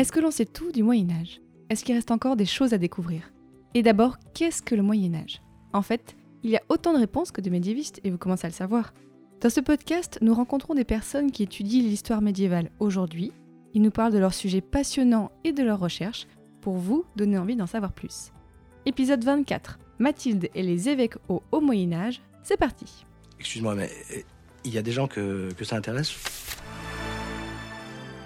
Est-ce que l'on sait tout du Moyen Âge? Est-ce qu'il reste encore des choses à découvrir? Et d'abord, qu'est-ce que le Moyen Âge? En fait, il y a autant de réponses que de médiévistes, et vous commencez à le savoir. Dans ce podcast, nous rencontrons des personnes qui étudient l'histoire médiévale aujourd'hui. Ils nous parlent de leurs sujets passionnants et de leurs recherches, pour vous donner envie d'en savoir plus. Épisode 24. Mathilde et les évêques au Haut Moyen Âge, c'est parti. Excuse-moi, mais euh, il y a des gens que, que ça intéresse?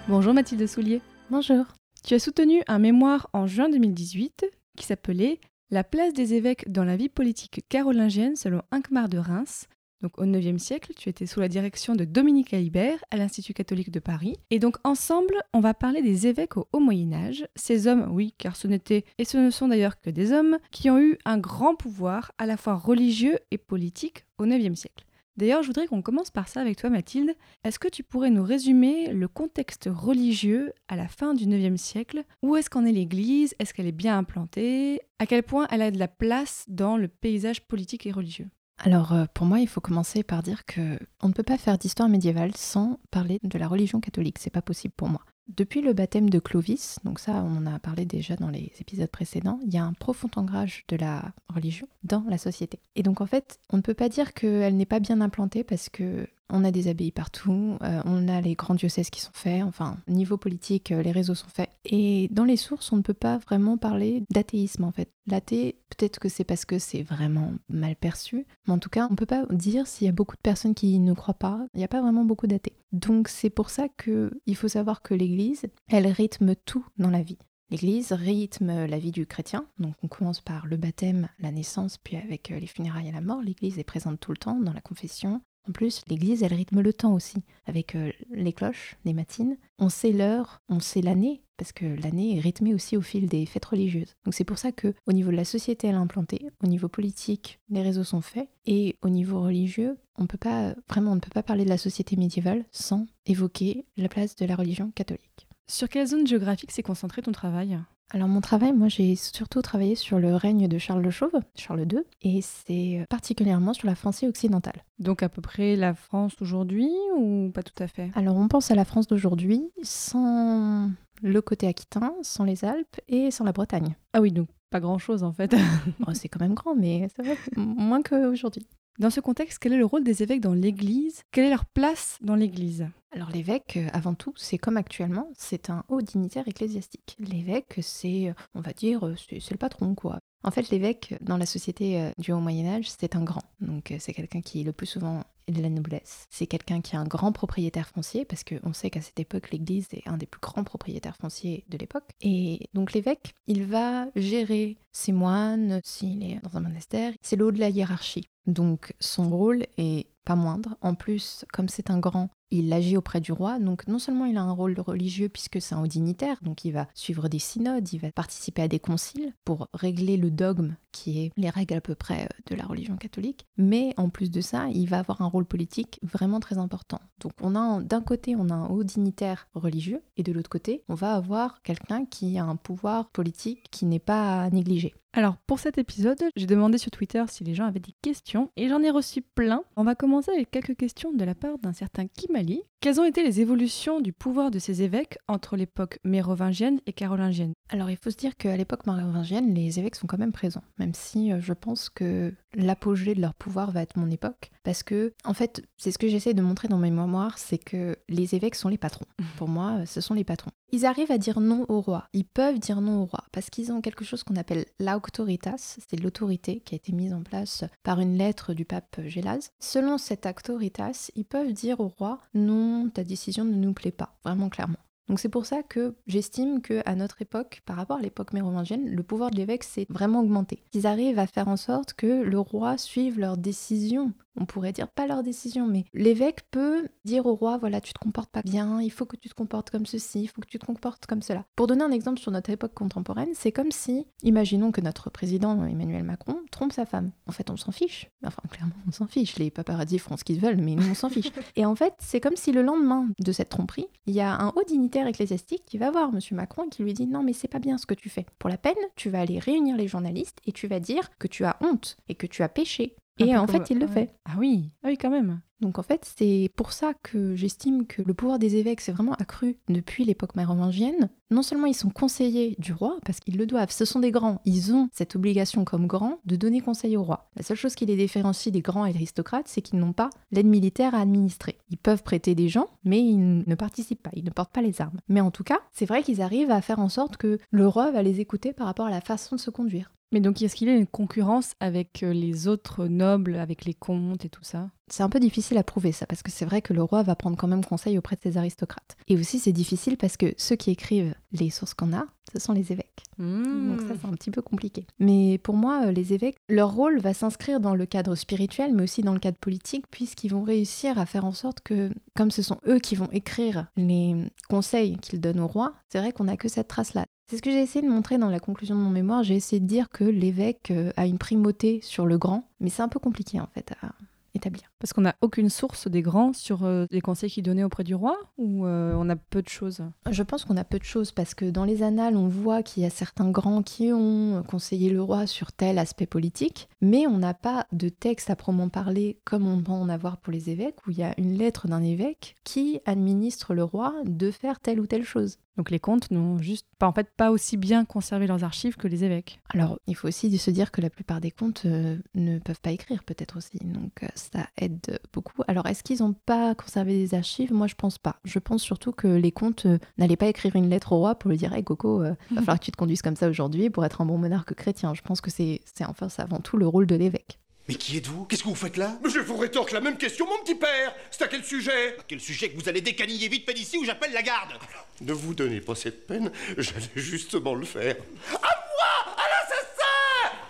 Bonjour Mathilde Soulier. Bonjour. Tu as soutenu un mémoire en juin 2018 qui s'appelait La place des évêques dans la vie politique carolingienne selon Inckmar de Reims. Donc au IXe siècle, tu étais sous la direction de Dominique Alibert à l'Institut catholique de Paris. Et donc ensemble, on va parler des évêques au Haut Moyen Âge. Ces hommes, oui, car ce n'étaient et ce ne sont d'ailleurs que des hommes qui ont eu un grand pouvoir à la fois religieux et politique au IXe siècle. D'ailleurs, je voudrais qu'on commence par ça avec toi, Mathilde. Est-ce que tu pourrais nous résumer le contexte religieux à la fin du IXe siècle? Où est-ce qu'en est l'Église? Est-ce qu'elle est bien implantée? À quel point elle a de la place dans le paysage politique et religieux? Alors, euh, pour moi, il faut commencer par dire que on ne peut pas faire d'histoire médiévale sans parler de la religion catholique. C'est pas possible pour moi. Depuis le baptême de Clovis, donc ça on en a parlé déjà dans les épisodes précédents, il y a un profond ancrage de la religion dans la société. Et donc en fait, on ne peut pas dire qu'elle n'est pas bien implantée parce que on a des abbayes partout, euh, on a les grands diocèses qui sont faits, enfin, niveau politique, euh, les réseaux sont faits. Et dans les sources, on ne peut pas vraiment parler d'athéisme en fait. L'athée, peut-être que c'est parce que c'est vraiment mal perçu, mais en tout cas, on ne peut pas dire s'il y a beaucoup de personnes qui ne croient pas, il n'y a pas vraiment beaucoup d'athées. Donc c'est pour ça qu'il faut savoir que l'Église, elle rythme tout dans la vie. L'Église rythme la vie du chrétien, donc on commence par le baptême, la naissance, puis avec euh, les funérailles et la mort. L'Église est présente tout le temps dans la confession, en plus, l'église, elle rythme le temps aussi, avec euh, les cloches, les matines. On sait l'heure, on sait l'année, parce que l'année est rythmée aussi au fil des fêtes religieuses. Donc c'est pour ça que au niveau de la société, elle est implantée, au niveau politique, les réseaux sont faits, et au niveau religieux, on peut pas vraiment, on ne peut pas parler de la société médiévale sans évoquer la place de la religion catholique. Sur quelle zone géographique s'est concentré ton travail? Alors mon travail, moi j'ai surtout travaillé sur le règne de Charles le Chauve, Charles II, et c'est particulièrement sur la Francie occidentale. Donc à peu près la France d'aujourd'hui ou pas tout à fait? Alors on pense à la France d'aujourd'hui sans le côté aquitain, sans les Alpes et sans la Bretagne. Ah oui, donc pas grand-chose en fait. Oh, c'est quand même grand, mais ça va, moins qu'aujourd'hui. Dans ce contexte, quel est le rôle des évêques dans l'Église? Quelle est leur place dans l'Église? Alors l'évêque, euh, avant tout, c'est comme actuellement, c'est un haut dignitaire ecclésiastique. L'évêque, c'est, euh, on va dire, euh, c'est le patron, quoi. En fait, l'évêque, dans la société du Haut Moyen Âge, c'est un grand. Donc c'est quelqu'un qui, le plus souvent, est de la noblesse. C'est quelqu'un qui est un grand propriétaire foncier, parce qu'on sait qu'à cette époque, l'Église est un des plus grands propriétaires fonciers de l'époque. Et donc l'évêque, il va gérer ses moines, s'il est dans un monastère, c'est le haut de la hiérarchie. Donc son rôle est pas moindre. En plus, comme c'est un grand, il agit auprès du roi, donc non seulement il a un rôle religieux puisque c'est un haut dignitaire, donc il va suivre des synodes, il va participer à des conciles pour régler le dogme qui est les règles à peu près euh, de la religion catholique, mais en plus de ça, il va avoir un rôle politique vraiment très important. Donc on a d'un côté on a un haut dignitaire religieux et de l'autre côté on va avoir quelqu'un qui a un pouvoir politique qui n'est pas à négliger. Alors pour cet épisode, j'ai demandé sur Twitter si les gens avaient des questions et j'en ai reçu plein. On va commencer avec quelques questions de la part d'un certain Kimali. Quelles ont été les évolutions du pouvoir de ces évêques entre l'époque mérovingienne et carolingienne? Alors il faut se dire qu'à l'époque mérovingienne, les évêques sont quand même présents, même si euh, je pense que l'apogée de leur pouvoir va être mon époque, parce que en fait, c'est ce que j'essaie de montrer dans mes mémoires, c'est que les évêques sont les patrons. Pour moi, euh, ce sont les patrons. Ils arrivent à dire non au roi, ils peuvent dire non au roi, parce qu'ils ont quelque chose qu'on appelle l'auctoritas, c'est l'autorité qui a été mise en place par une lettre du pape Gélase. Selon cette auctoritas, ils peuvent dire au roi non, ta décision ne nous plaît pas, vraiment clairement. Donc c'est pour ça que j'estime que à notre époque, par rapport à l'époque mérovingienne, le pouvoir de l'évêque s'est vraiment augmenté. Ils arrivent à faire en sorte que le roi suive leurs décisions on pourrait dire pas leur décision, mais l'évêque peut dire au roi, voilà, tu te comportes pas bien, il faut que tu te comportes comme ceci, il faut que tu te comportes comme cela. Pour donner un exemple sur notre époque contemporaine, c'est comme si, imaginons que notre président Emmanuel Macron trompe sa femme. En fait, on s'en fiche. Enfin, clairement, on s'en fiche. Les paparazzis feront ce qu'ils veulent, mais nous, on s'en fiche. Et en fait, c'est comme si le lendemain de cette tromperie, il y a un haut dignitaire ecclésiastique qui va voir Monsieur Macron et qui lui dit non, mais c'est pas bien ce que tu fais. Pour la peine, tu vas aller réunir les journalistes et tu vas dire que tu as honte et que tu as péché et en comme- fait, il le fait. Ah oui, ah oui, quand même. Donc en fait, c'est pour ça que j'estime que le pouvoir des évêques s'est vraiment accru depuis l'époque mérovingienne. Non seulement ils sont conseillers du roi, parce qu'ils le doivent, ce sont des grands, ils ont cette obligation comme grands de donner conseil au roi. La seule chose qui les différencie des grands aristocrates, c'est qu'ils n'ont pas l'aide militaire à administrer. Ils peuvent prêter des gens, mais ils ne participent pas, ils ne portent pas les armes. Mais en tout cas, c'est vrai qu'ils arrivent à faire en sorte que le roi va les écouter par rapport à la façon de se conduire. Mais donc, est-ce qu'il y a une concurrence avec euh, les autres nobles, avec les comtes et tout ça? C'est un peu difficile à prouver ça, parce que c'est vrai que le roi va prendre quand même conseil auprès de ses aristocrates. Et aussi c'est difficile parce que ceux qui écrivent les sources qu'on a, ce sont les évêques. Donc ça c'est un petit peu compliqué. Mais pour moi, euh, les évêques, leur rôle va s'inscrire dans le cadre spirituel, mais aussi dans le cadre politique, puisqu'ils vont réussir à faire en sorte que, comme ce sont eux qui vont écrire les conseils qu'ils donnent au roi, c'est vrai qu'on n'a que cette trace-là. C'est ce que j'ai essayé de montrer dans la conclusion de mon mémoire. J'ai essayé de dire que l'évêque euh, a une primauté sur le grand, mais c'est un peu compliqué en fait à établir. Parce qu'on n'a aucune source des grands sur euh, les conseils qu'ils donnaient auprès du roi Ou euh, on a peu de choses? Je pense qu'on a peu de choses parce que dans les annales, on voit qu'il y a certains grands qui ont conseillé le roi sur tel aspect politique, mais on n'a pas de texte à proprement parler comme on peut en avoir pour les évêques, où il y a une lettre d'un évêque qui administre le roi de faire telle ou telle chose. Donc les comtes n'ont juste pas, en fait, pas aussi bien conservé leurs archives que les évêques. Alors, il faut aussi se dire que la plupart des contes euh, ne peuvent pas écrire, peut-être aussi. Donc, ça aide beaucoup. Alors, est-ce qu'ils n'ont pas conservé des archives? Moi, je pense pas. Je pense surtout que les contes euh, n'allaient pas écrire une lettre au roi pour lui dire Hey, Coco, euh, va falloir que tu te conduises comme ça aujourd'hui pour être un bon monarque chrétien. Je pense que c'est c'est enfin, c'est avant tout le rôle de l'évêque. Mais qui êtes-vous? Qu'est-ce que vous faites là? Mais je vous rétorque la même question, mon petit père C'est à quel sujet? À quel sujet que vous allez décaniller vite fait d'ici ou j'appelle la garde? Ne vous donnez pas cette peine, j'allais justement le faire.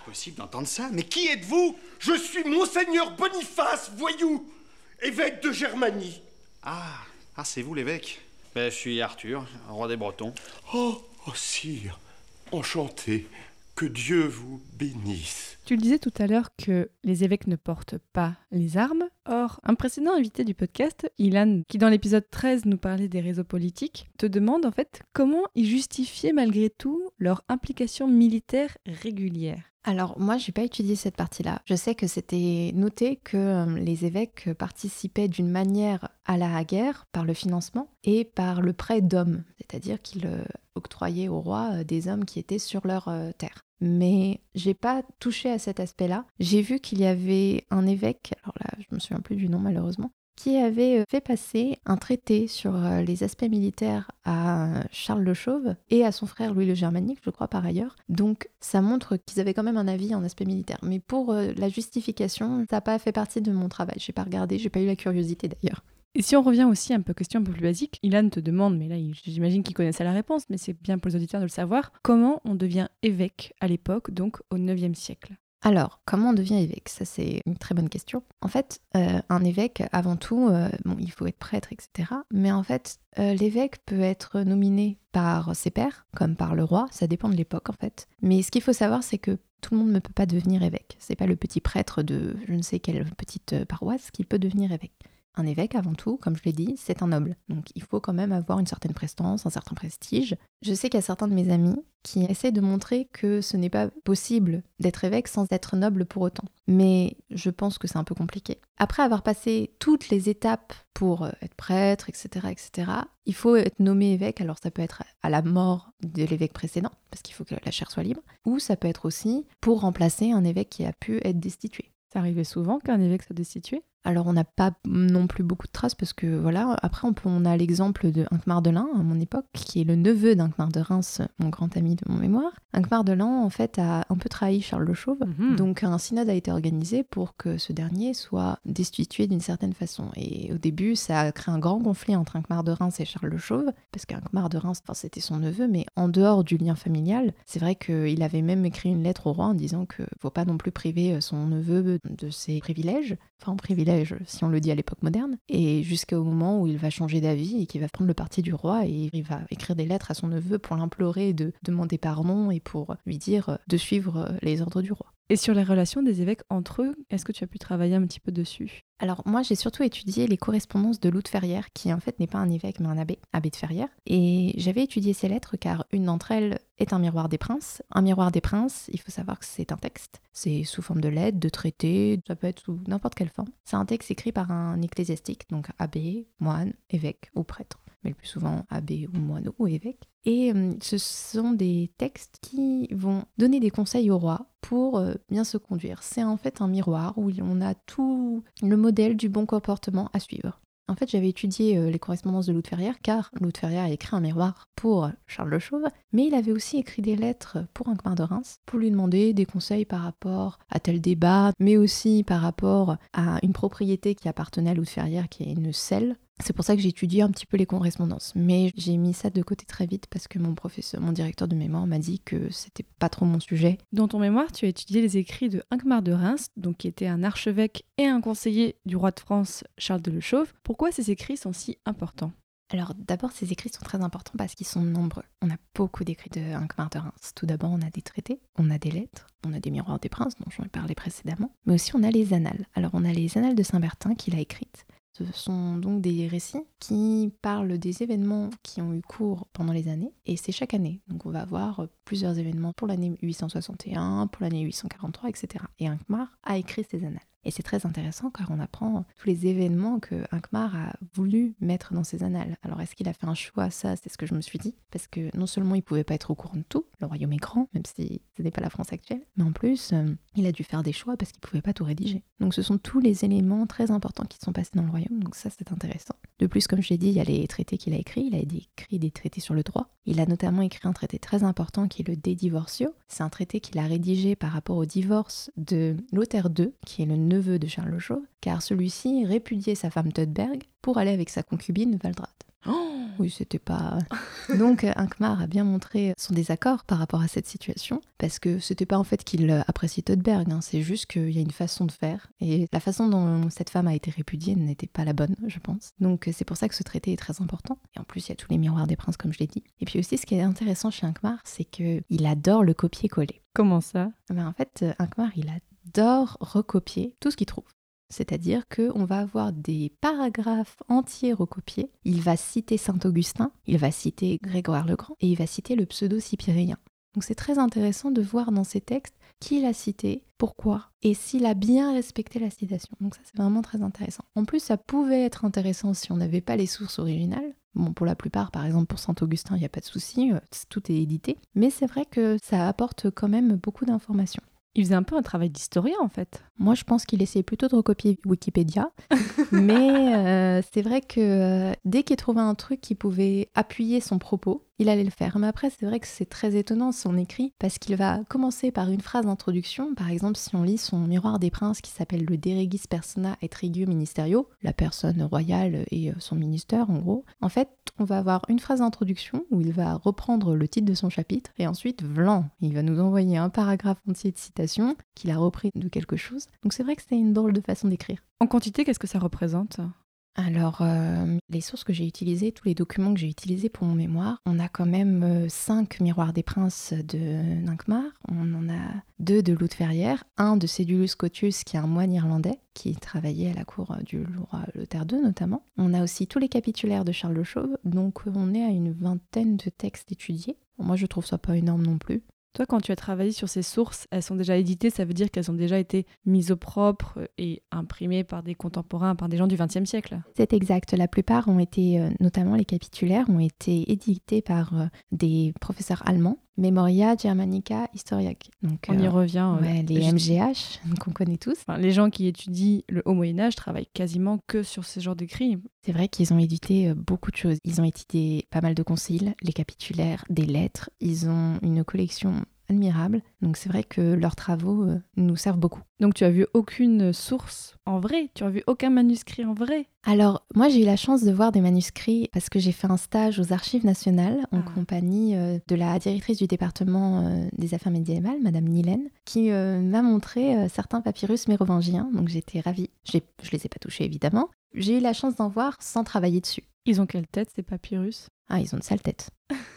Possible d'entendre ça, mais qui êtes-vous? Je suis Monseigneur Boniface, voyou Évêque de Germanie. Ah, ah c'est vous l'évêque? Ben, Je suis Arthur, roi des Bretons. Oh, oh, sire, enchanté. Que Dieu vous bénisse. Tu le disais tout à l'heure que les évêques ne portent pas les armes. Or, un précédent invité du podcast, Ilan, qui dans l'épisode 13 nous parlait des réseaux politiques, te demande en fait comment ils justifiaient malgré tout leur implication militaire régulière. Alors moi, j'ai pas étudié cette partie-là. Je sais que c'était noté que euh, les évêques participaient d'une manière à la guerre par le financement et par le prêt d'hommes, c'est-à-dire qu'ils euh, octroyaient au roi euh, des hommes qui étaient sur leur terre. Mais j'ai pas touché à cet aspect-là. J'ai vu qu'il y avait un évêque, alors là, je me souviens plus du nom malheureusement, qui avait euh, fait passer un traité sur euh, les aspects militaires à euh, Charles le Chauve et à son frère Louis le Germanique, je crois par ailleurs. Donc ça montre qu'ils avaient quand même un avis en aspect militaire. Mais pour la justification, ça n'a pas fait partie de mon travail. J'ai pas regardé, j'ai pas eu la curiosité d'ailleurs. Et si on revient aussi à une peu question un peu plus basique, Ilan te demande, mais là j'imagine qu'il connaissait la réponse, mais c'est bien pour les auditeurs de le savoir, comment on devient évêque à l'époque, donc au 9e siècle? Alors, comment on devient évêque? Ça, c'est une très bonne question. En fait, euh, un évêque, avant tout, euh, bon, il faut être prêtre, etc. Mais en fait, euh, l'évêque peut être nominé par ses pairs, comme par le roi. Ça dépend de l'époque, en fait. Mais ce qu'il faut savoir, c'est que tout le monde ne peut pas devenir évêque. C'est pas le petit prêtre de je ne sais quelle petite paroisse qui peut devenir évêque. Un évêque, avant tout, comme je l'ai dit, c'est un noble. Donc il faut quand même avoir une certaine prestance, un certain prestige. Je sais qu'il y a certains de mes amis qui essaient de montrer que ce n'est pas possible d'être évêque sans être noble pour autant. Mais je pense que c'est un peu compliqué. Après avoir passé toutes les étapes pour euh, être prêtre, etc., etc., il faut être nommé évêque. Alors ça peut être à la mort de l'évêque précédent, parce qu'il faut que la chaire soit libre, ou ça peut être aussi pour remplacer un évêque qui a pu être destitué. Ça arrivait souvent qu'un évêque soit destitué? Alors on n'a pas non plus beaucoup de traces parce que voilà, après on, peut, on a l'exemple de Inck-Mardelin à mon époque, qui est le neveu d'Inckmar de Reims, mon grand ami de mon mémoire. Inck-Mardelin en fait a un peu trahi Charles le Chauve, Mhm. donc un synode a été organisé pour que ce dernier soit destitué d'une certaine façon. Et au début ça a créé un grand conflit entre Inckmar de Reims et Charles le Chauve, parce qu'Inckmar de Reims, enfin, c'était son neveu, mais en dehors du lien familial, c'est vrai qu'il avait même écrit une lettre au roi en disant que faut pas non plus priver son neveu de ses privilèges, enfin privilèges si on le dit à l'époque moderne, et jusqu'au moment où il va changer d'avis et qu'il va prendre le parti du roi et il va écrire des lettres à son neveu pour l'implorer de demander pardon et pour lui dire de suivre les ordres du roi. Et sur les relations des évêques entre eux, est-ce que tu as pu travailler un petit peu dessus? Alors moi j'ai surtout étudié les correspondances de Loup de Ferrières, qui en fait n'est pas un évêque mais un abbé, abbé de Ferrières. Et j'avais étudié ces lettres car une d'entre elles est un miroir des princes. Un miroir des princes, il faut savoir que c'est un texte. C'est sous forme de lettre, de traité, ça peut être sous n'importe quelle forme. C'est un texte écrit par un ecclésiastique, donc abbé, moine, évêque ou prêtre mais le plus souvent abbé ou moineau ou évêque. Et euh, ce sont des textes qui vont donner des conseils au roi pour euh, bien se conduire. C'est en fait un miroir où on a tout le modèle du bon comportement à suivre. En fait, j'avais étudié euh, les correspondances de Loup de Ferrières, car Loup de Ferrières a écrit un miroir pour Charles le Chauve, mais il avait aussi écrit des lettres pour Inckmar de Reims, pour lui demander des conseils par rapport à tel débat, mais aussi par rapport à une propriété qui appartenait à Loup de Ferrières, qui est une selle, c'est pour ça que j'ai étudié un petit peu les correspondances, mais j'ai mis ça de côté très vite parce que mon professeur, mon directeur de mémoire m'a dit que c'était pas trop mon sujet. Dans ton mémoire, tu as étudié les écrits de Inckmar de Reims, donc qui était un archevêque et un conseiller du roi de France Charles de Le Chauve. Pourquoi ces écrits sont si importants? Alors d'abord, ces écrits sont très importants parce qu'ils sont nombreux. On a beaucoup d'écrits de Inckmar de Reims. Tout d'abord, on a des traités, on a des lettres, on a des miroirs des princes dont j'en ai parlé précédemment, mais aussi on a les annales. Alors on a les annales de Saint-Bertin qu'il a écrites. Ce sont donc des récits qui parlent des événements qui ont eu cours pendant les années, et c'est chaque année. Donc on va avoir plusieurs événements pour l'année 861, pour l'année 843, etc. Et Inckmar a écrit ces annales. Et c'est très intéressant car on apprend tous les événements que Inckmar a voulu mettre dans ses annales. Alors est-ce qu'il a fait un choix? Ça, c'est ce que je me suis dit. Parce que non seulement il pouvait pas être au courant de tout, le royaume est grand, même si ce n'est pas la France actuelle, mais en plus, euh, il a dû faire des choix parce qu'il pouvait pas tout rédiger. Donc ce sont tous les éléments très importants qui sont passés dans le royaume, donc ça c'est intéressant. De plus, comme je l'ai dit, il y a les traités qu'il a écrits, il a écrit des traités sur le droit. Il a notamment écrit un traité très important qui est le De Divorcio. C'est un traité qu'il a rédigé par rapport au divorce de Lothaire II, qui est le neveu de Charles le Chauve, car celui-ci répudiait sa femme Todberg pour aller avec sa concubine Valdrad. Oui, c'était pas. Donc, Inckmar a bien montré son désaccord par rapport à cette situation, parce que c'était pas en fait qu'il appréciait Todberg, hein, c'est juste qu'il y a une façon de faire, et la façon dont cette femme a été répudiée n'était pas la bonne, je pense. Donc, c'est pour ça que ce traité est très important. Et en plus, il y a tous les miroirs des princes, comme je l'ai dit. Et puis aussi, ce qui est intéressant chez Inckmar, c'est qu'il adore le copier-coller. Comment ça? Ben, En fait, Inckmar, il adore recopier tout ce qu'il trouve. C'est-à-dire qu'on va avoir des paragraphes entiers recopiés. Il va citer Saint-Augustin, il va citer Grégoire le Grand et il va citer le pseudo-Cyprien. Donc c'est très intéressant de voir dans ces textes qui l'a cité, pourquoi, et s'il a bien respecté la citation. Donc ça c'est vraiment très intéressant. En plus ça pouvait être intéressant si on n'avait pas les sources originales. Bon, pour la plupart, par exemple pour Saint-Augustin, il n'y a pas de souci, tout est édité. Mais c'est vrai que ça apporte quand même beaucoup d'informations. Il faisait un peu un travail d'historien en fait. Moi, je pense qu'il essayait plutôt de recopier Wikipédia. mais euh, c'est vrai que euh, dès qu'il trouvait un truc qui pouvait appuyer son propos, il allait le faire. Mais après, c'est vrai que c'est très étonnant son écrit parce qu'il va commencer par une phrase d'introduction. Par exemple, si on lit son Miroir des Princes qui s'appelle le De Regis Persona et Trigu Ministerio, la personne royale et son ministère en gros, en fait, on va avoir une phrase d'introduction où il va reprendre le titre de son chapitre et ensuite, vlan, il va nous envoyer un paragraphe entier de citation qu'il a repris de quelque chose. Donc c'est vrai que c'est une drôle de façon d'écrire. En quantité, qu'est-ce que ça représente? Alors, euh, les sources que j'ai utilisées, tous les documents que j'ai utilisés pour mon mémoire, on a quand même euh, cinq miroirs des princes de Ninkmar, on en a deux de Loup de Ferrière, un de Cédulus Cotius qui est un moine irlandais qui travaillait à la cour du roi Lothaire II notamment. On a aussi tous les capitulaires de Charles le Chauve, donc on est à une vingtaine de textes étudiés. Moi je trouve ça pas énorme non plus. Toi, quand tu as travaillé sur ces sources, elles sont déjà éditées, ça veut dire qu'elles ont déjà été mises au propre et imprimées par des contemporains, par des gens du XXe siècle. C'est exact. La plupart ont été, euh, notamment les capitulaires, ont été édités par euh, des professeurs allemands. Memoria Germanica Historiac. Donc, On y euh, revient. euh, ouais, les je- MGH qu'on connaît tous. Enfin, les gens qui étudient le haut Moyen Âge travaillent quasiment que sur ce genre d'écrits. C'est vrai qu'ils ont édité euh, beaucoup de choses. Ils ont édité pas mal de conciles, les capitulaires, des lettres. Ils ont une collection admirable. Donc c'est vrai que leurs travaux euh, nous servent beaucoup. Donc tu as vu aucune source en vrai, tu as vu aucun manuscrit en vrai? Alors, moi, j'ai eu la chance de voir des manuscrits parce que j'ai fait un stage aux Archives nationales en Ah. compagnie euh, de la directrice du département euh, des affaires médiévales, Madame Nilène, qui m'a montré certains papyrus mérovingiens. Donc, j'étais ravie. Je les ai pas touchés, évidemment. J'ai eu la chance d'en voir sans travailler dessus. Ils ont quelle tête ces papyrus? Ah, ils ont de sales têtes.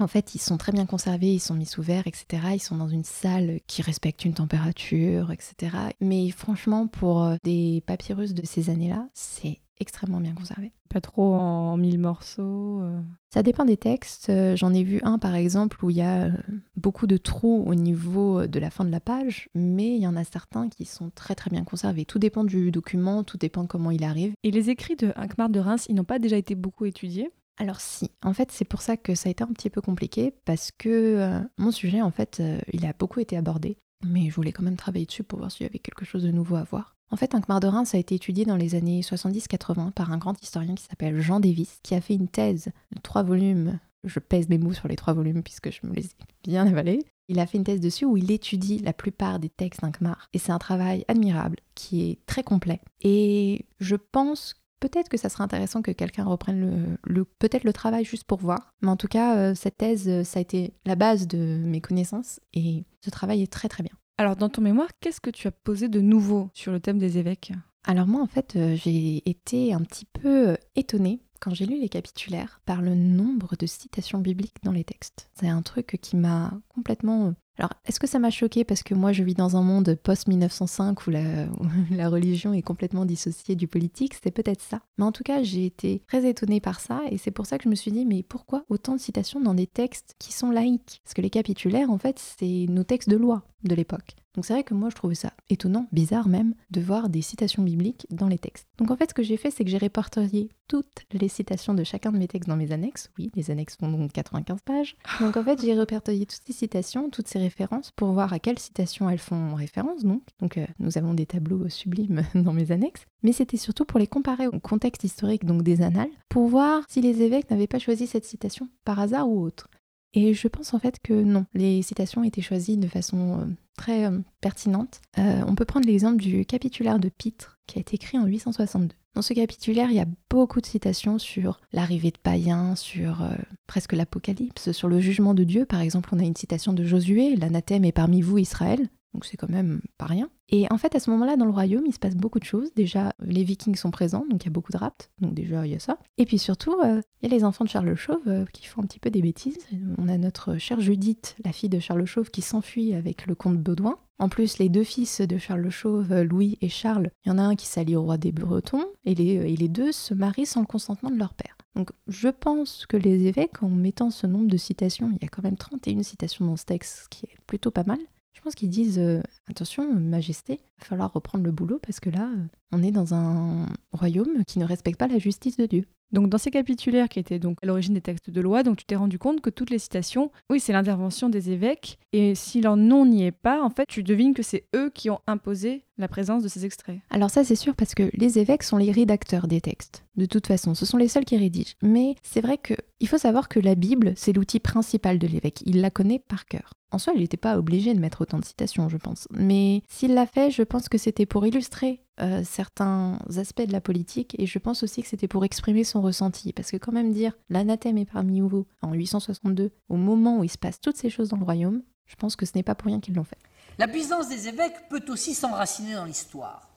En fait, ils sont très bien conservés, ils sont mis sous verre, etc. Ils sont dans une salle qui respecte une température, etc. Mais franchement, pour euh, des papyrus de ces années-là, c'est extrêmement bien conservé. Pas trop en mille morceaux. euh. Ça dépend des textes. Euh, J'en ai vu un, par exemple, où il y a beaucoup de trous au niveau de la fin de la page, mais il y en a certains qui sont très très bien conservés. Tout dépend du document, tout dépend comment il arrive. Et les écrits de Hincmar de Reims, ils n'ont pas déjà été beaucoup étudiés? Alors si, en fait c'est pour ça que ça a été un petit peu compliqué parce que euh, mon sujet en fait euh, il a beaucoup été abordé, mais je voulais quand même travailler dessus pour voir s'il y avait quelque chose de nouveau à voir. En fait, Hincmar de Reims a été étudié dans les années 70-80 par un grand historien qui s'appelle Jean Davis, qui a fait une thèse de trois volumes. Je pèse mes mots sur les trois volumes puisque je me les ai bien avalés. Il a fait une thèse dessus où il étudie la plupart des textes d'Hincmar. Et c'est un travail admirable, qui est très complet. Et je pense Peut-être que ça serait intéressant que quelqu'un reprenne le, le- peut-être le travail juste pour voir. Mais en tout cas, euh, cette thèse, euh, ça a été la base de mes connaissances et ce travail est très très bien. Alors dans ton mémoire, qu'est-ce que tu as posé de nouveau sur le thème des évêques? Alors moi, en fait, euh, j'ai été un petit peu étonnée quand j'ai lu les capitulaires par le nombre de citations bibliques dans les textes. C'est un truc qui m'a complètement... euh, Alors, est-ce que ça m'a choqué parce que moi, je vis dans un monde post-1905 où la, religion est complètement dissociée du politique C'est peut-être ça. Mais en tout cas, j'ai été très étonnée par ça et c'est pour ça que je me suis dit, mais pourquoi autant de citations dans des textes qui sont laïques? Parce que les capitulaires, en fait, c'est nos textes de loi de l'époque. Donc c'est vrai que moi je trouvais ça étonnant, bizarre même, de voir des citations bibliques dans les textes. Donc en fait ce que j'ai fait c'est que j'ai répertorié toutes les citations de chacun de mes textes dans mes annexes. Oui, les annexes font donc 95 pages. Donc en fait j'ai répertorié toutes ces citations, toutes ces références pour voir à quelles citations elles font référence donc. Donc euh, nous avons des tableaux sublimes dans mes annexes. Mais c'était surtout pour les comparer au contexte historique donc des annales, pour voir si les évêques n'avaient pas choisi cette citation par hasard ou autre. Et je pense en fait que non, les citations étaient choisies de façon euh, très euh, pertinente. Euh, on peut prendre l'exemple du capitulaire de Pitre qui a été écrit en 862. Dans ce capitulaire, il y a beaucoup de citations sur l'arrivée de païens, sur presque l'apocalypse, sur le jugement de Dieu. Par exemple, on a une citation de Josué, l'anathème est parmi vous Israël. Donc c'est quand même pas rien. Et en fait, à ce moment-là, dans le royaume, il se passe beaucoup de choses. Déjà, les Vikings sont présents, donc il y a beaucoup de rapts. Donc déjà, il y a ça. Et puis surtout, euh, il y a les enfants de Charles Chauve euh, qui font un petit peu des bêtises. On a notre chère Judith, la fille de Charles Chauve, qui s'enfuit avec le comte Baudouin. En plus, les deux fils de Charles Chauve, euh, Louis et Charles, il y en a un qui s'allie au roi des Bretons, et les, et les deux se marient sans le consentement de leur père. Donc je pense que les évêques, en mettant ce nombre de citations, il y a quand même 31 citations dans ce texte, ce qui est plutôt pas mal, je pense qu'ils disent euh, attention, Majesté, il va falloir reprendre le boulot parce que là, euh, on est dans un royaume qui ne respecte pas la justice de Dieu. Donc dans ces capitulaires qui étaient donc à l'origine des textes de loi, donc tu t'es rendu compte que toutes les citations, oui, c'est l'intervention des évêques, et si leur nom n'y est pas, en fait, tu devines que c'est eux qui ont imposé la présence de ces extraits. Alors ça c'est sûr parce que les évêques sont les rédacteurs des textes. De toute façon, ce sont les seuls qui rédigent. Mais c'est vrai que il faut savoir que la Bible, c'est l'outil principal de l'évêque. Il la connaît par cœur. En soi, il n'était pas obligé de mettre autant de citations, je pense. Mais s'il l'a fait, je pense que c'était pour illustrer euh, certains aspects de la politique et je pense aussi que c'était pour exprimer son ressenti. Parce que quand même dire l'anathème est parmi vous en 862, au moment où il se passe toutes ces choses dans le royaume, je pense que ce n'est pas pour rien qu'ils l'ont fait. La puissance des évêques peut aussi s'enraciner dans l'histoire.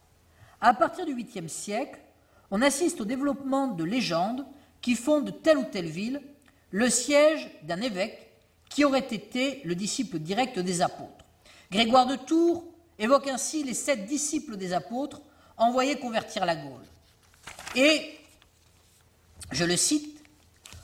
À partir du 8e siècle, on assiste au développement de légendes qui font de telle ou telle ville le siège d'un évêque qui aurait été le disciple direct des apôtres. Grégoire de Tours évoque ainsi les sept disciples des apôtres envoyés convertir la Gaule. Et, je le cite,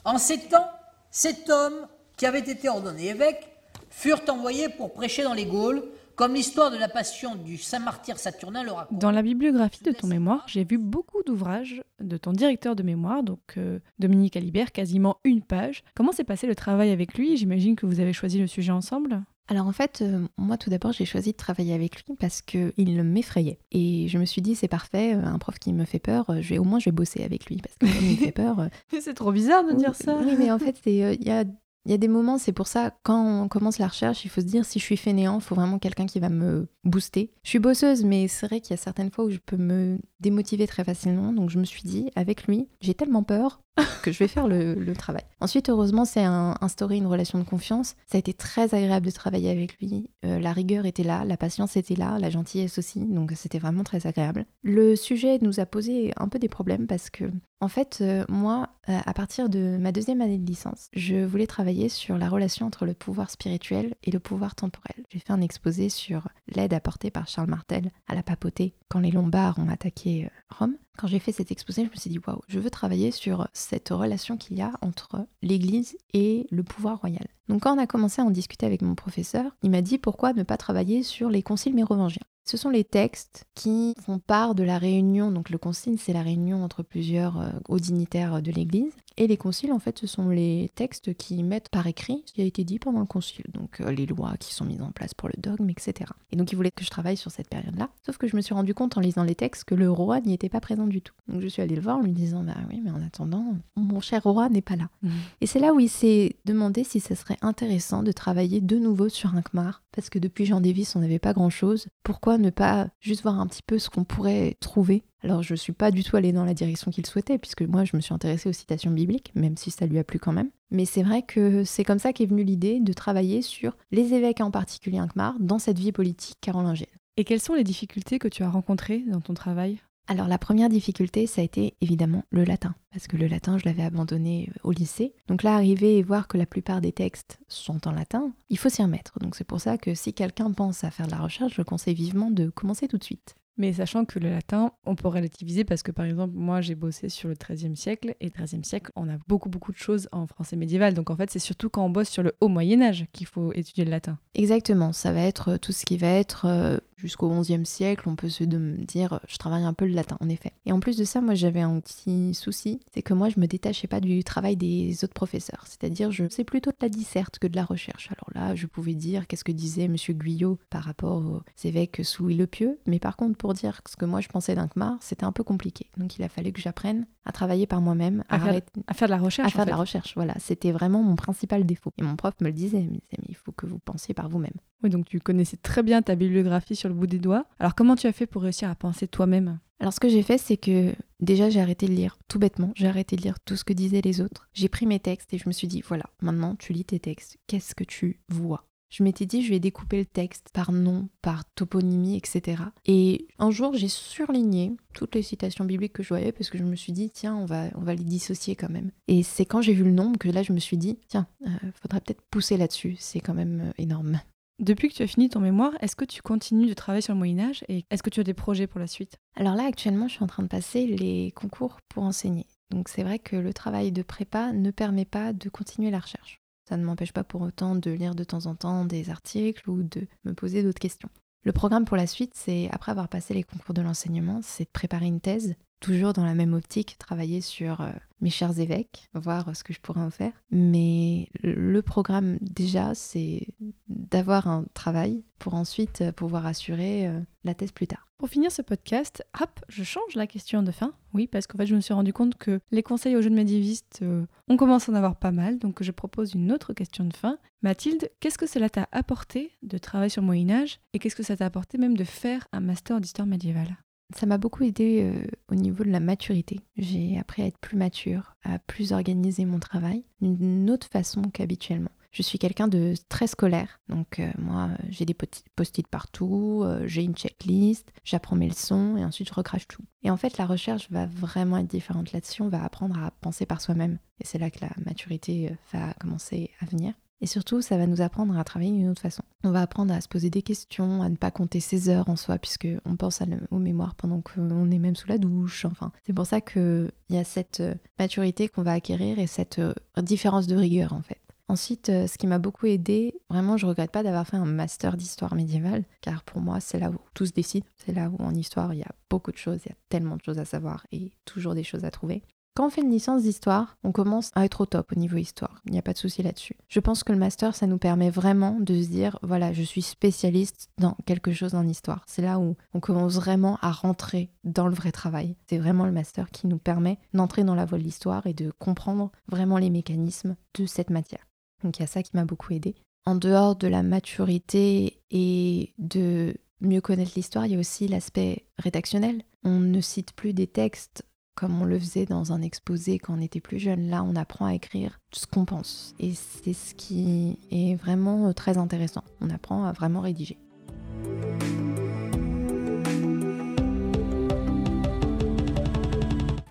en ces temps, cet homme qui avait été ordonné évêque furent envoyés pour prêcher dans les Gaules, comme l'histoire de la passion du saint martyr Saturnin le raconte. Dans la bibliographie de ton mémoire, j'ai vu beaucoup d'ouvrages de ton directeur de mémoire, donc euh, Dominique Alibert, quasiment une page. Comment s'est passé le travail avec lui? J'imagine que vous avez choisi le sujet ensemble. Alors en fait, euh, moi tout d'abord j'ai choisi de travailler avec lui parce qu'il m'effrayait. Et je me suis dit c'est parfait, euh, un prof qui me fait peur, je vais, au moins je vais bosser avec lui parce qu'il me fait peur. c'est trop bizarre de dire ça. Oui mais en fait il y a il y a des moments, c'est pour ça, quand on commence la recherche, il faut se dire si je suis fainéant, il faut vraiment quelqu'un qui va me booster. Je suis bosseuse, mais c'est vrai qu'il y a certaines fois où je peux me démotiver très facilement. Donc je me suis dit, avec lui, j'ai tellement peur que je vais faire le, travail. Ensuite, heureusement, c'est instauré une relation de confiance. Ça a été très agréable de travailler avec lui. Euh, la rigueur était là, la patience était là, la gentillesse aussi. Donc c'était vraiment très agréable. Le sujet nous a posé un peu des problèmes parce que, en fait, euh, moi, euh, à partir de ma deuxième année de licence, je voulais travailler sur la relation entre le pouvoir spirituel et le pouvoir temporel. J'ai fait un exposé sur l'aide apportée par Charles Martel à la papauté quand les Lombards ont attaqué Rome. Quand j'ai fait cet exposé, je me suis dit waouh, je veux travailler sur cette relation qu'il y a entre l'Église et le pouvoir royal. Donc quand on a commencé à en discuter avec mon professeur, il m'a dit pourquoi ne pas travailler sur les conciles mérovingiens? Ce sont les textes qui font part de la réunion, donc le concile c'est la réunion entre plusieurs euh, hauts dignitaires de l'Église, et les conciles en fait ce sont les textes qui mettent par écrit ce qui a été dit pendant le concile, donc euh, les lois qui sont mises en place pour le dogme, etc. Et donc il voulait que je travaille sur cette période-là, sauf que je me suis rendu compte en lisant les textes que le roi n'y était pas présent du tout. Donc je suis allée le voir en lui disant bah oui mais en attendant mon cher roi n'est pas là. Mmh. Et c'est là où il s'est demandé si ce serait intéressant de travailler de nouveau sur un Khmar, parce que depuis Jean Davis on n'avait pas grand-chose. Pourquoi ne pas juste voir un petit peu ce qu'on pourrait trouver alors je ne suis pas du tout allée dans la direction qu'il souhaitait, puisque moi je me suis intéressée aux citations bibliques, même si ça lui a plu quand même. Mais c'est vrai que c'est comme ça qu'est venue l'idée de travailler sur les évêques en particulier Ankmar dans cette vie politique carolingienne. Et quelles sont les difficultés que tu as rencontrées dans ton travail? Alors la première difficulté, ça a été évidemment le latin, parce que le latin, je l'avais abandonné au lycée. Donc là, arriver et voir que la plupart des textes sont en latin, il faut s'y remettre. Donc c'est pour ça que si quelqu'un pense à faire de la recherche, je conseille vivement de commencer tout de suite. Mais sachant que le latin, on peut relativiser parce que par exemple, moi j'ai bossé sur le XIIIe siècle et XIIIe siècle, on a beaucoup beaucoup de choses en français médiéval. Donc en fait, c'est surtout quand on bosse sur le haut Moyen Âge qu'il faut étudier le latin. Exactement, ça va être tout ce qui va être euh, jusqu'au XIe siècle, on peut se dire je travaille un peu le latin, en effet. Et en plus de ça, moi j'avais un petit souci, c'est que moi je me détachais pas du travail des autres professeurs. C'est-à-dire, je c'est plutôt de la disserte que de la recherche. Alors là, je pouvais dire qu'est-ce que disait Monsieur Guyot par rapport aux évêques sous le Pieux, mais par contre, pour dire ce que moi je pensais d'un Khmar, c'était un peu compliqué. Donc il a fallu que j'apprenne à travailler par moi-même, à, faire, de la recherche. À faire de la recherche, voilà. C'était vraiment mon principal défaut. Et mon prof me le disait, mais il faut que vous pensiez par vous-même. Oui, donc tu connaissais très bien ta bibliographie sur le bout des doigts. Alors comment tu as fait pour réussir à penser toi-même? Alors ce que j'ai fait, c'est que déjà j'ai arrêté de lire, tout bêtement, j'ai arrêté de lire tout ce que disaient les autres. J'ai pris mes textes et je me suis dit, voilà, maintenant tu lis tes textes, qu'est-ce que tu vois? Je m'étais dit, je vais découper le texte par nom, par toponymie, etc. Et un jour, j'ai surligné toutes les citations bibliques que je voyais parce que je me suis dit, tiens, on va, on va les dissocier quand même. Et c'est quand j'ai vu le nombre que là, je me suis dit, tiens, euh, faudrait peut-être pousser là-dessus, c'est quand même euh, énorme. Depuis que tu as fini ton mémoire, est-ce que tu continues de travailler sur le Moyen Âge et est-ce que tu as des projets pour la suite? Alors là, actuellement, je suis en train de passer les concours pour enseigner. Donc c'est vrai que le travail de prépa ne permet pas de continuer la recherche. Ça ne m'empêche pas pour autant de lire de temps en temps des articles ou de me poser d'autres questions. Le programme pour la suite, c'est, après avoir passé les concours de l'enseignement, c'est de préparer une thèse toujours dans la même optique, travailler sur euh, mes chers évêques, voir ce que je pourrais en faire. Mais le programme déjà, c'est d'avoir un travail pour ensuite euh, pouvoir assurer euh, la thèse plus tard. Pour finir ce podcast, hop, je change la question de fin. Oui, parce qu'en fait, je me suis rendu compte que les conseils aux jeunes médiévistes, on commence à en avoir pas mal, donc je propose une autre question de fin. Mathilde, qu'est-ce que cela t'a apporté de travailler sur Moyen Âge et qu'est-ce que ça t'a apporté même de faire un master d'histoire médiévale? Ça m'a beaucoup aidé euh, au niveau de la maturité. J'ai appris à être plus mature, à plus organiser mon travail d'une autre façon qu'habituellement. Je suis quelqu'un de très scolaire, donc euh, moi j'ai des post-it partout, euh, j'ai une checklist, j'apprends mes leçons et ensuite je recrache tout. Et en fait la recherche va vraiment être différente là-dessus, on va apprendre à penser par soi-même et c'est là que la maturité va commencer à venir. Et surtout, ça va nous apprendre à travailler d'une autre façon. On va apprendre à se poser des questions, à ne pas compter ses heures en soi, puisque on pense aux mémoires pendant qu'on est même sous la douche. Enfin, c'est pour ça qu'il y a cette euh, maturité qu'on va acquérir et cette euh, différence de rigueur en fait. Ensuite, euh, ce qui m'a beaucoup aidé, vraiment, je regrette pas d'avoir fait un master d'histoire médiévale, car pour moi, c'est là où tout se décide. C'est là où en histoire, il y a beaucoup de choses, il y a tellement de choses à savoir et toujours des choses à trouver. Quand on fait une licence d'histoire, on commence à être au top au niveau histoire. Il n'y a pas de souci là-dessus. Je pense que le master, ça nous permet vraiment de se dire, voilà, je suis spécialiste dans quelque chose en histoire. C'est là où on commence vraiment à rentrer dans le vrai travail. C'est vraiment le master qui nous permet d'entrer dans la voie de l'histoire et de comprendre vraiment les mécanismes de cette matière. Donc il y a ça qui m'a beaucoup aidé. En dehors de la maturité et de mieux connaître l'histoire, il y a aussi l'aspect rédactionnel. On ne cite plus des textes comme on le faisait dans un exposé quand on était plus jeune. Là, on apprend à écrire ce qu'on pense. Et c'est ce qui est vraiment euh, très intéressant. On apprend à vraiment rédiger.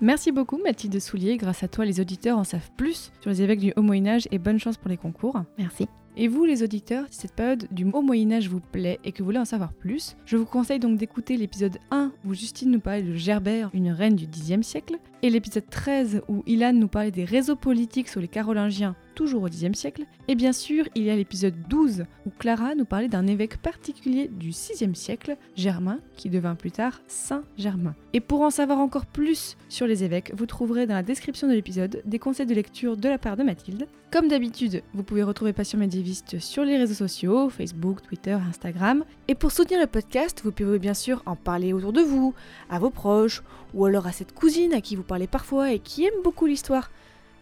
Merci beaucoup Mathilde Soulier, grâce à toi les auditeurs en savent plus sur les évêques du Haut Moyen Âge et bonne chance pour les concours. Merci. Et vous les auditeurs, si cette période du Haut Moyen Âge vous plaît et que vous voulez en savoir plus, je vous conseille donc d'écouter l'épisode 1 où Justine nous parlait de Gerbert, une reine du Xe siècle, et l'épisode 13 où Ilan nous parlait des réseaux politiques sur les Carolingiens toujours au Xe siècle. Et bien sûr, il y a l'épisode 12 où Clara nous parlait d'un évêque particulier du VIe siècle, Germain, qui devint plus tard Saint Germain. Et pour en savoir encore plus sur les évêques, vous trouverez dans la description de l'épisode des conseils de lecture de la part de Mathilde. Comme d'habitude, vous pouvez retrouver Passion médiéviste sur les réseaux sociaux, Facebook, Twitter, Instagram. Et pour soutenir le podcast, vous pouvez bien sûr en parler autour de vous, à vos proches, ou alors à cette cousine à qui vous parlez parfois et qui aime beaucoup l'histoire.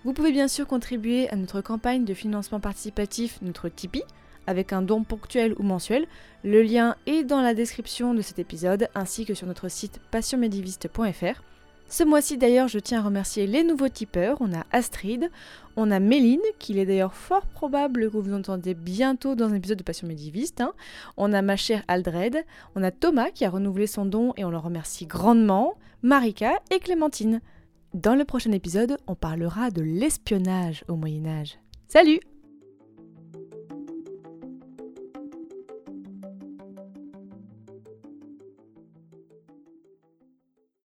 Vous pouvez bien sûr contribuer à notre campagne de financement participatif, notre Tipeee, avec un don ponctuel ou mensuel. Le lien est dans la description de cet épisode ainsi que sur notre site passionmédiviste.fr. Ce mois-ci d'ailleurs, je tiens à remercier les nouveaux tipeurs. On a Astrid, on a Méline, qu'il est d'ailleurs fort probable que vous entendez bientôt dans un épisode de Passion médiviste. Hein. On a ma chère Aldred, on a Thomas qui a renouvelé son don et on le remercie grandement, Marika et Clémentine. Dans le prochain épisode, on parlera de l'espionnage au Moyen Âge. Salut